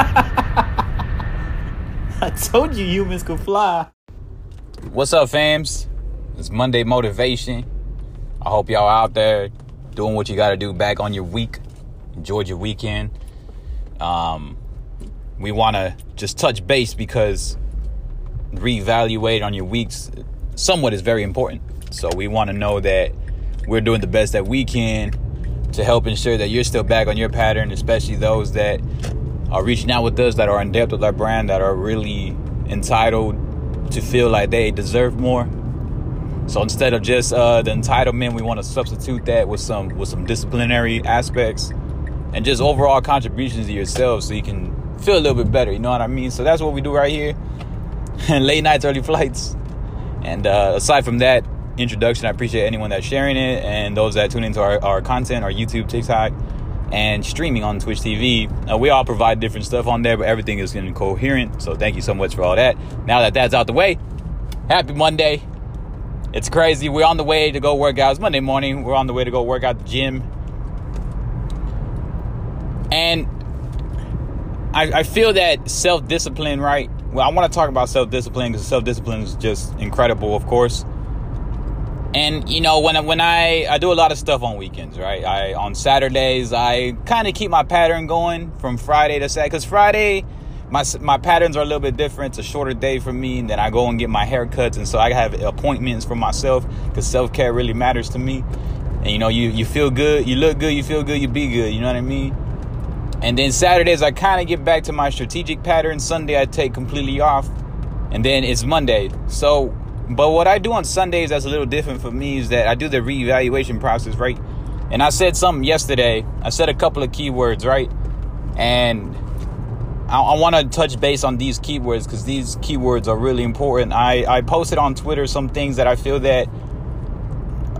I told you humans could fly. What's up, fams? It's Monday Motivation. I hope y'all out there doing what you got to do back on your week. Enjoyed your weekend. Um, we want to just touch base because reevaluate on your weeks somewhat is very important. So we want to know that we're doing the best that we can to help ensure that you're still back on your pattern, especially those that are reaching out with us, that are in depth with our brand, that are really entitled to feel like they deserve more. So instead of just uh, the entitlement, we want to substitute that with some with some disciplinary aspects and just overall contributions to yourself, so you can feel a little bit better. You know what I mean? So that's what we do right here. And late nights, early flights. And uh, aside from that introduction, I appreciate anyone that's sharing it and those that tune into our, our content, our YouTube, TikTok, and streaming on Twitch TV. Uh, we all provide different stuff on there, but everything is getting coherent. So thank you so much for all that. Now that that's out the way, happy Monday. It's crazy. We're on the way to go work out. It's Monday morning. We're on the way to go work out the gym. And I, I feel that self discipline, right? Well, I want to talk about self discipline because self discipline is just incredible, of course. And you know, when I, when I I do a lot of stuff on weekends, right? I on Saturdays I kind of keep my pattern going from Friday to Saturday because Friday my my patterns are a little bit different. It's a shorter day for me, and then I go and get my haircuts, and so I have appointments for myself because self care really matters to me. And you know, you you feel good, you look good, you feel good, you be good. You know what I mean? And then Saturdays, I kind of get back to my strategic pattern. Sunday, I take completely off. And then it's Monday. So, but what I do on Sundays that's a little different for me is that I do the reevaluation process, right? And I said something yesterday. I said a couple of keywords, right? And I, I want to touch base on these keywords because these keywords are really important. I, I posted on Twitter some things that I feel that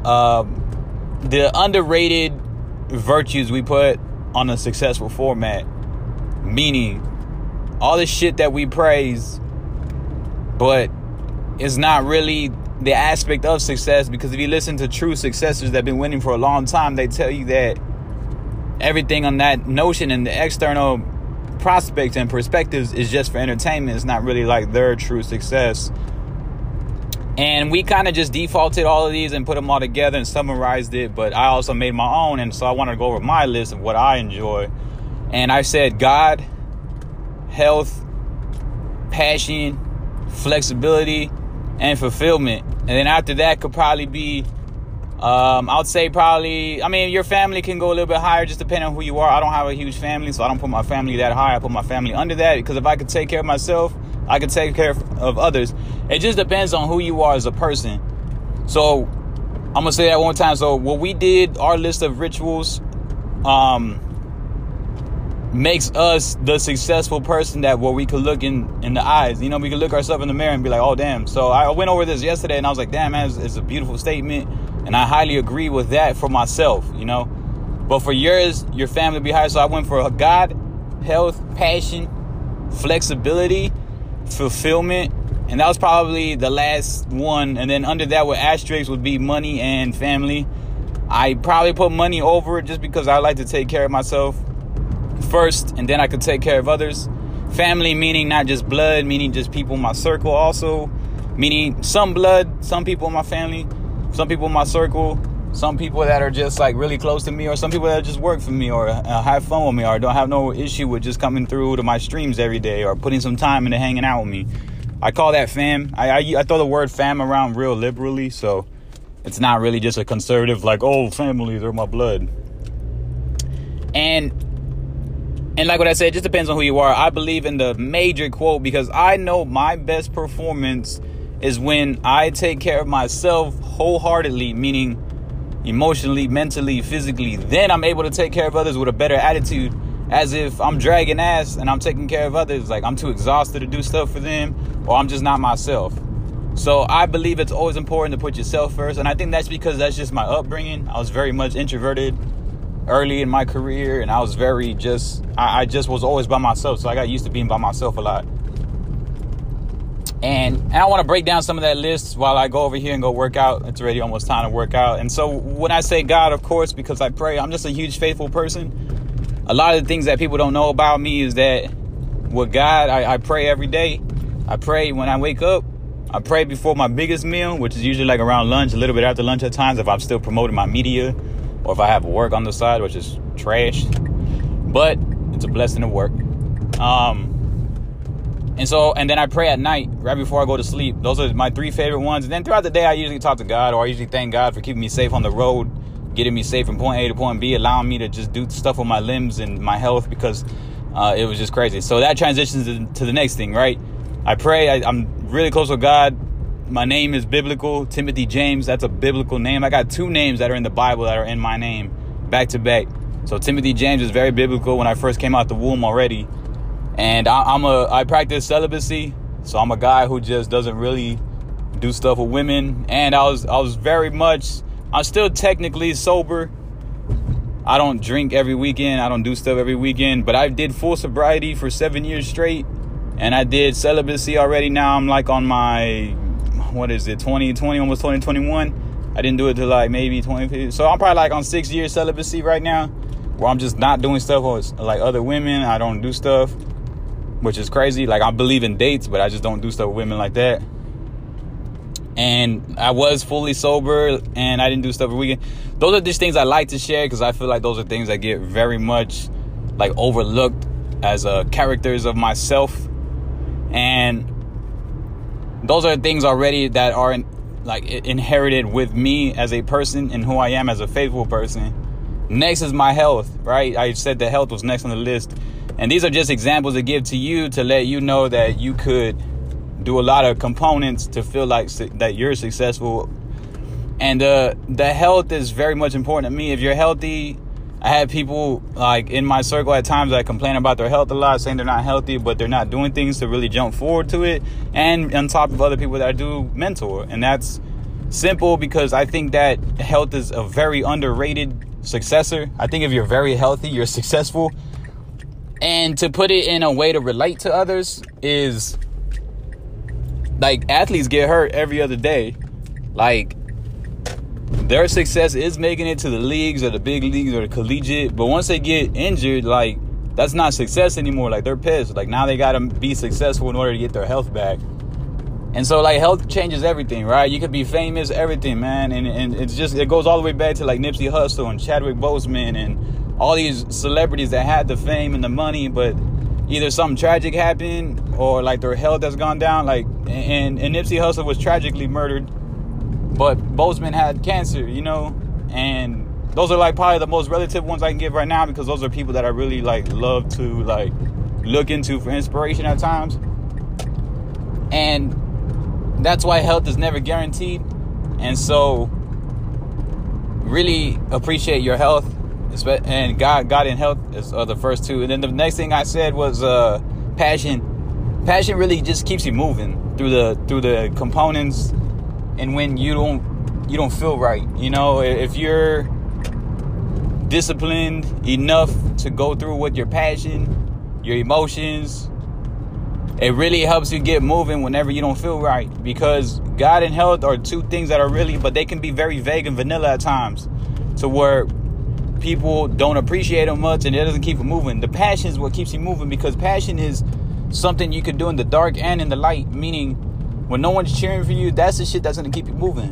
um, the underrated virtues we put on a successful format. Meaning, all the shit that we praise, but it's not really the aspect of success because if you listen to true successors that have been winning for a long time, they tell you that everything on that notion and the external prospects and perspectives is just for entertainment. It's not really like their true success. And we kind of just defaulted all of these and put them all together and summarized it. But I also made my own. And so I wanted to go over my list of what I enjoy. And I said God, health, passion, flexibility, and fulfillment. And then after that could probably be, um, I would say probably, I mean, your family can go a little bit higher just depending on who you are. I don't have a huge family, so I don't put my family that high. I put my family under that because if I could take care of myself, I could take care of others. It just depends on who you are as a person. So I'm gonna say that one time. So what we did, our list of rituals, um, makes us the successful person that where we could look in in the eyes. You know, we could look ourselves in the mirror and be like, oh damn. So I went over this yesterday and I was like, damn man, it's, it's a beautiful statement, and I highly agree with that for myself. You know, but for yours, your family be higher. So I went for God, health, passion, flexibility fulfillment and that was probably the last one and then under that with asterisks would be money and family i probably put money over it just because i like to take care of myself first and then i could take care of others. Family meaning not just blood meaning just people in my circle also meaning some blood some people in my family some people in my circle some people that are just like really close to me or some people that just work for me or uh, have fun with me or don't have no issue with just coming through to my streams every day or putting some time into hanging out with me. I call that fam. I, I, I throw the word fam around real liberally so it's not really just a conservative like oh family they're my blood. And and like what i said it just depends on who you are i believe in the major quote because i know my best performance is when i take care of myself wholeheartedly meaning emotionally, mentally, physically, then I'm able to take care of others with a better attitude. As if I'm dragging ass and I'm taking care of others, like I'm too exhausted to do stuff for them, or I'm just not myself. So I believe it's always important to put yourself first, and I think that's because that's just my upbringing. I was very much introverted early in my career, and I was very just I, I just was always by myself, so I got used to being by myself a lot. And, and I want to break down some of that list while I go over here and go work out. It's already almost time to work out. And so when I say God, of course, because I pray, I'm just a huge faithful person. A lot of the things that people don't know about me is that with God. I, I pray every day. I pray when I wake up. I pray before my biggest meal, which is usually like around lunch, a little bit after lunch at times, if I'm still promoting my media or if I have work on the side, which is trash. But it's a blessing to work. Um, and so, and then I pray at night, right before I go to sleep. Those are my three favorite ones. And then throughout the day, I usually talk to God, or I usually thank God for keeping me safe on the road, getting me safe from point A to point B, allowing me to just do stuff with my limbs and my health because uh, it was just crazy. So that transitions to the next thing, right? I pray. I, I'm really close with God. My name is biblical, Timothy James. That's a biblical name. I got two names that are in the Bible that are in my name, back to back. So Timothy James is very biblical. When I first came out the womb already, and I, am a I practice celibacy, so I'm a guy who just doesn't really do stuff with women. And I was I was very much I'm still technically sober. I don't drink every weekend. I don't do stuff every weekend, but I did full sobriety for seven years straight, and I did celibacy already. Now I'm like on my what is it 2020 almost 2021. I didn't do it till like maybe 20. So I'm probably like on six years celibacy right now, where I'm just not doing stuff with like other women. I don't do stuff which is crazy. Like I believe in dates, but I just don't do stuff with women like that. And I was fully sober, and I didn't do stuff every weekend. Those are just things I like to share because I feel like those are things that get very much like overlooked as uh, characters of myself, and those are things already that are in, like inherited with me as a person and who I am as a faithful person. Next is my health, right? I said the health was next on the list and these are just examples to give to you to let you know that you could do a lot of components to feel like that you're successful. And uh, the health is very much important to me. If you're healthy, I have people like in my circle at times that complain about their health a lot, saying they're not healthy, but they're not doing things to really jump forward to it. And on top of other people that I do mentor, and that's simple because I think that health is a very underrated successor. I think if you're very healthy, you're successful. And to put it in a way to relate to others is like athletes get hurt every other day. Like their success is making it to the leagues or the big leagues or the collegiate, but once they get injured, like that's not success anymore. Like they're pissed. Like now they gotta be successful in order to get their health back. And so like health changes everything, right? You could be famous, everything, man. And and it's just it goes all the way back to like Nipsey Hussle and Chadwick Boseman and all these celebrities that had the fame and the money, but either something tragic happened or like their health has gone down. Like and, and Nipsey Hussle was tragically murdered, but Boseman had cancer, you know, and those are like probably the most relative ones I can give right now because those are people that I really like love to like look into for inspiration at times. And that's why health is never guaranteed. And so really appreciate your health and God, God in health is uh, the first two. And then the next thing I said was uh, passion. Passion really just keeps you moving through the through the components, and when you don't you don't feel right, you know, if you're disciplined enough to go through with your passion, your emotions, it really helps you get moving whenever you don't feel right because God and health are two things that are really, but they can be very vague and vanilla at times to where people don't appreciate them much and it doesn't keep them moving. The passion is what keeps you moving because passion is something you can do in the dark and in the light, meaning when no one's cheering for you, that's the shit that's gonna keep you moving.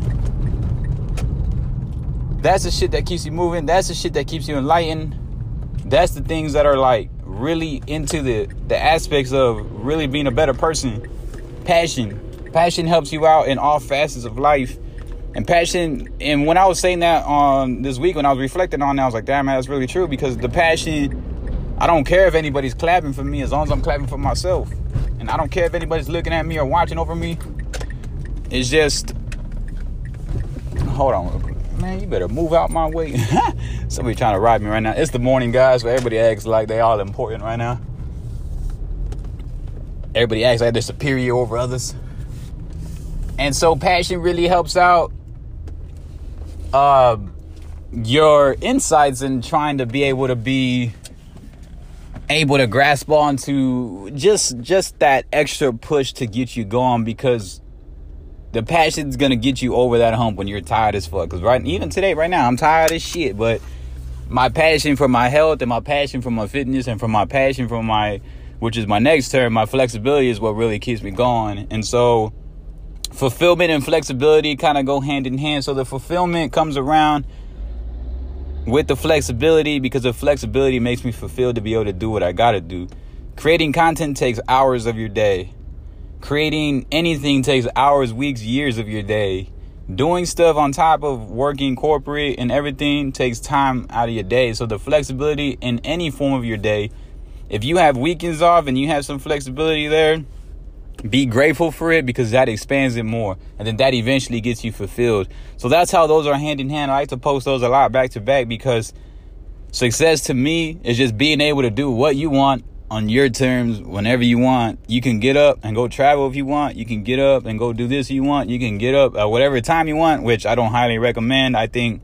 That's the shit that keeps you moving. That's the shit that keeps you enlightened. That's the things that are like really into the the aspects of really being a better person. Passion. Passion helps you out in all facets of life and passion and when i was saying that on this week when i was reflecting on it i was like damn man that's really true because the passion i don't care if anybody's clapping for me as long as i'm clapping for myself and i don't care if anybody's looking at me or watching over me. It's just hold on man you better move out my way. Somebody trying to ride me right now. It's the morning guys so everybody acts like they all important right now. Everybody acts like they're superior over others. And so passion really helps out uh, your insights in trying to be able to be able to grasp onto just just that extra push to get you going because the passion's gonna get you over that hump when you're tired as fuck. Cause right even today, right now, I'm tired as shit. But my passion for my health and my passion for my fitness and for my passion for my which is my next term, my flexibility is what really keeps me going. And so fulfillment and flexibility kind of go hand in hand. So the fulfillment comes around with the flexibility because the flexibility makes me fulfilled to be able to do what I got to do. Creating content takes hours of your day. Creating anything takes hours, weeks, years of your day. Doing stuff on top of working corporate and everything takes time out of your day. So the flexibility in any form of your day, if you have weekends off and you have some flexibility there, be grateful for it because that expands it more and then that eventually gets you fulfilled. So that's how those are hand in hand. I like to post those a lot back to back because success to me is just being able to do what you want on your terms whenever you want. You can get up and go travel if you want. You can get up and go do this if you want. You can get up at whatever time you want which i don't highly recommend. I think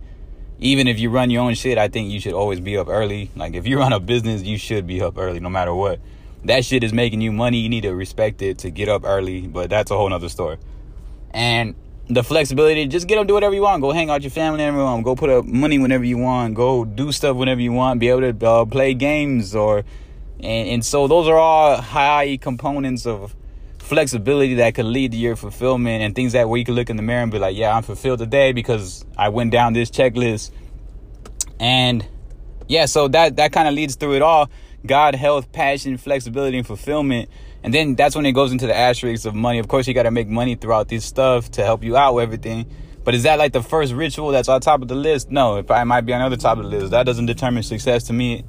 even if you run your own shit i think you should always be up early. Like if you run a business you should be up early no matter what that shit is making you money. You need to respect it to get up early, but that's a whole nother story. And the flexibility, just get up, do whatever you want. Go hang out with your family, and everyone. Go put up money whenever you want. Go do stuff whenever you want. Be able to uh, play games or, and, and so those are all high components of flexibility that could lead to your fulfillment and things that where you can look in the mirror and be like, yeah, I'm fulfilled today because I went down this checklist. And yeah, so that that kind of leads through it all. God, health, passion, flexibility, and fulfillment. And then that's when it goes into the asterisks of money. Of course, you got to make money throughout this stuff to help you out with everything. But is that like the first ritual that's on top of the list? No, it probably might be on the other top of the list. That doesn't determine success to me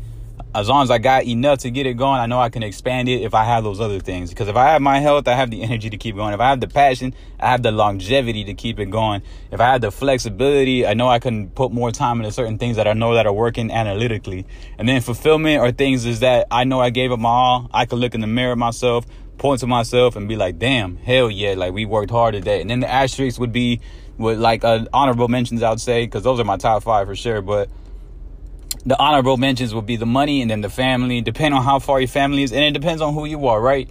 as long as I got enough to get it going, I know I can expand it if I have those other things. Because if I have my health, I have the energy to keep going. If I have the passion, I have the longevity to keep it going. If I have the flexibility, I know I can put more time into certain things that I know that are working analytically. And then fulfillment or things is that I know I gave it my all. I can look in the mirror myself, point to myself, and be like, "Damn, hell yeah! Like we worked hard today." And then the asterisks would be with like uh, honorable mentions, I would say, because those are my top five for sure. But the honorable mentions will be the money and then the family, depending on how far your family is, and it depends on who you are, right?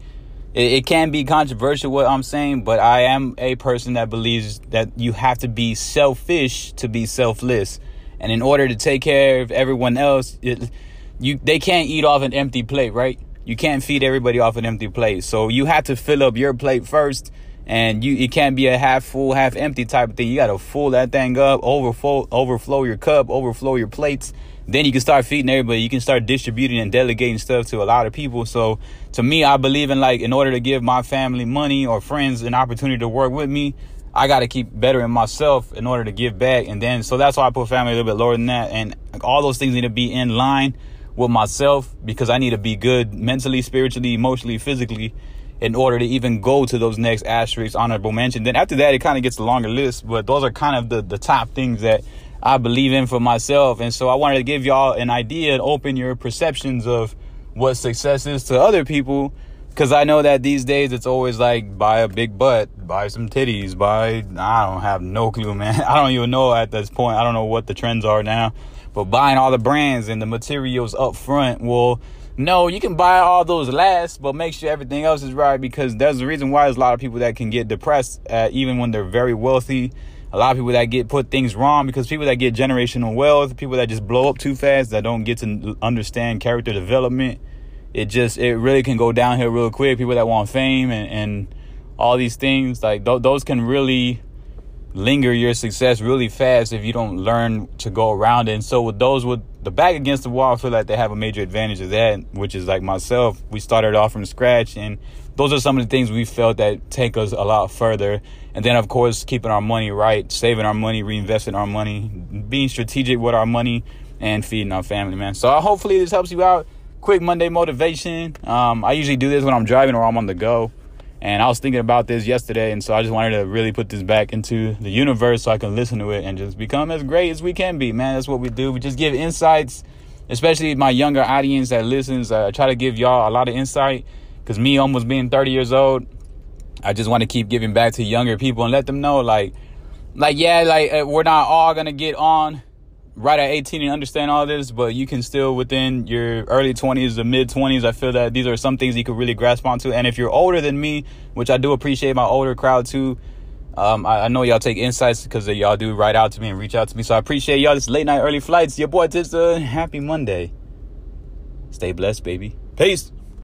It, it can be controversial what I'm saying, but I am a person that believes that you have to be selfish to be selfless, and in order to take care of everyone else, it, you they can't eat off an empty plate, right? You can't feed everybody off an empty plate, so you have to fill up your plate first and you it can't be a half full half empty type of thing you got to fill that thing up overflow overflow your cup overflow your plates then you can start feeding everybody. You can start distributing and delegating stuff to a lot of people. So to me, I believe in like in order to give my family money or friends an opportunity to work with me, I got to keep bettering myself in order to give back. And then so that's why I put family a little bit lower than that. And all those things need to be in line with myself because I need to be good mentally, spiritually, emotionally, physically in order to even go to those next asterisks honorable mention. Then after that, it kind of gets a longer list, but those are kind of the, the top things that I believe in for myself. And so I wanted to give y'all an idea and open your perceptions of what success is to other people. Cause I know that these days it's always like buy a big butt, buy some titties, buy, I don't have no clue, man. I don't even know at this point. I don't know what the trends are now, but buying all the brands and the materials up front will, no, you can buy all those last, but make sure everything else is right because there's a reason why there's a lot of people that can get depressed uh, even when they're very wealthy a lot of people that get put things wrong because people that get generational wealth, people that just blow up too fast, that don't get to understand character development, it just it really can go downhill real quick. People that want fame and, and all these things like th- those can really linger your success really fast if you don't learn to go around it. And so with those with the back against the wall, I feel like they have a major advantage of that, which is like myself. We started off from scratch and those are some of the things we felt that take us a lot further. And then, of course, keeping our money right, saving our money, reinvesting our money, being strategic with our money, and feeding our family, man. So hopefully this helps you out. Quick Monday motivation. Um, I usually do this when I'm driving or I'm on the go. And I was thinking about this yesterday, and so I just wanted to really put this back into the universe so I can listen to it and just become as great as we can be, man. That's what we do. We just give insights, especially my younger audience that listens. I try to give y'all a lot of insight because me almost being 30 years old, I just want to keep giving back to younger people and let them know, like, like yeah, like uh, we're not all gonna get on right at 18 and understand all this, but you can still within your early 20s, the mid 20s. I feel that these are some things you could really grasp onto. And if you're older than me, which I do appreciate my older crowd too. Um, I, I, know y'all take insights because y'all do write out to me and reach out to me. So I appreciate y'all. This late night early flights. Your boy Tista. Happy Monday. Stay blessed, baby. Peace.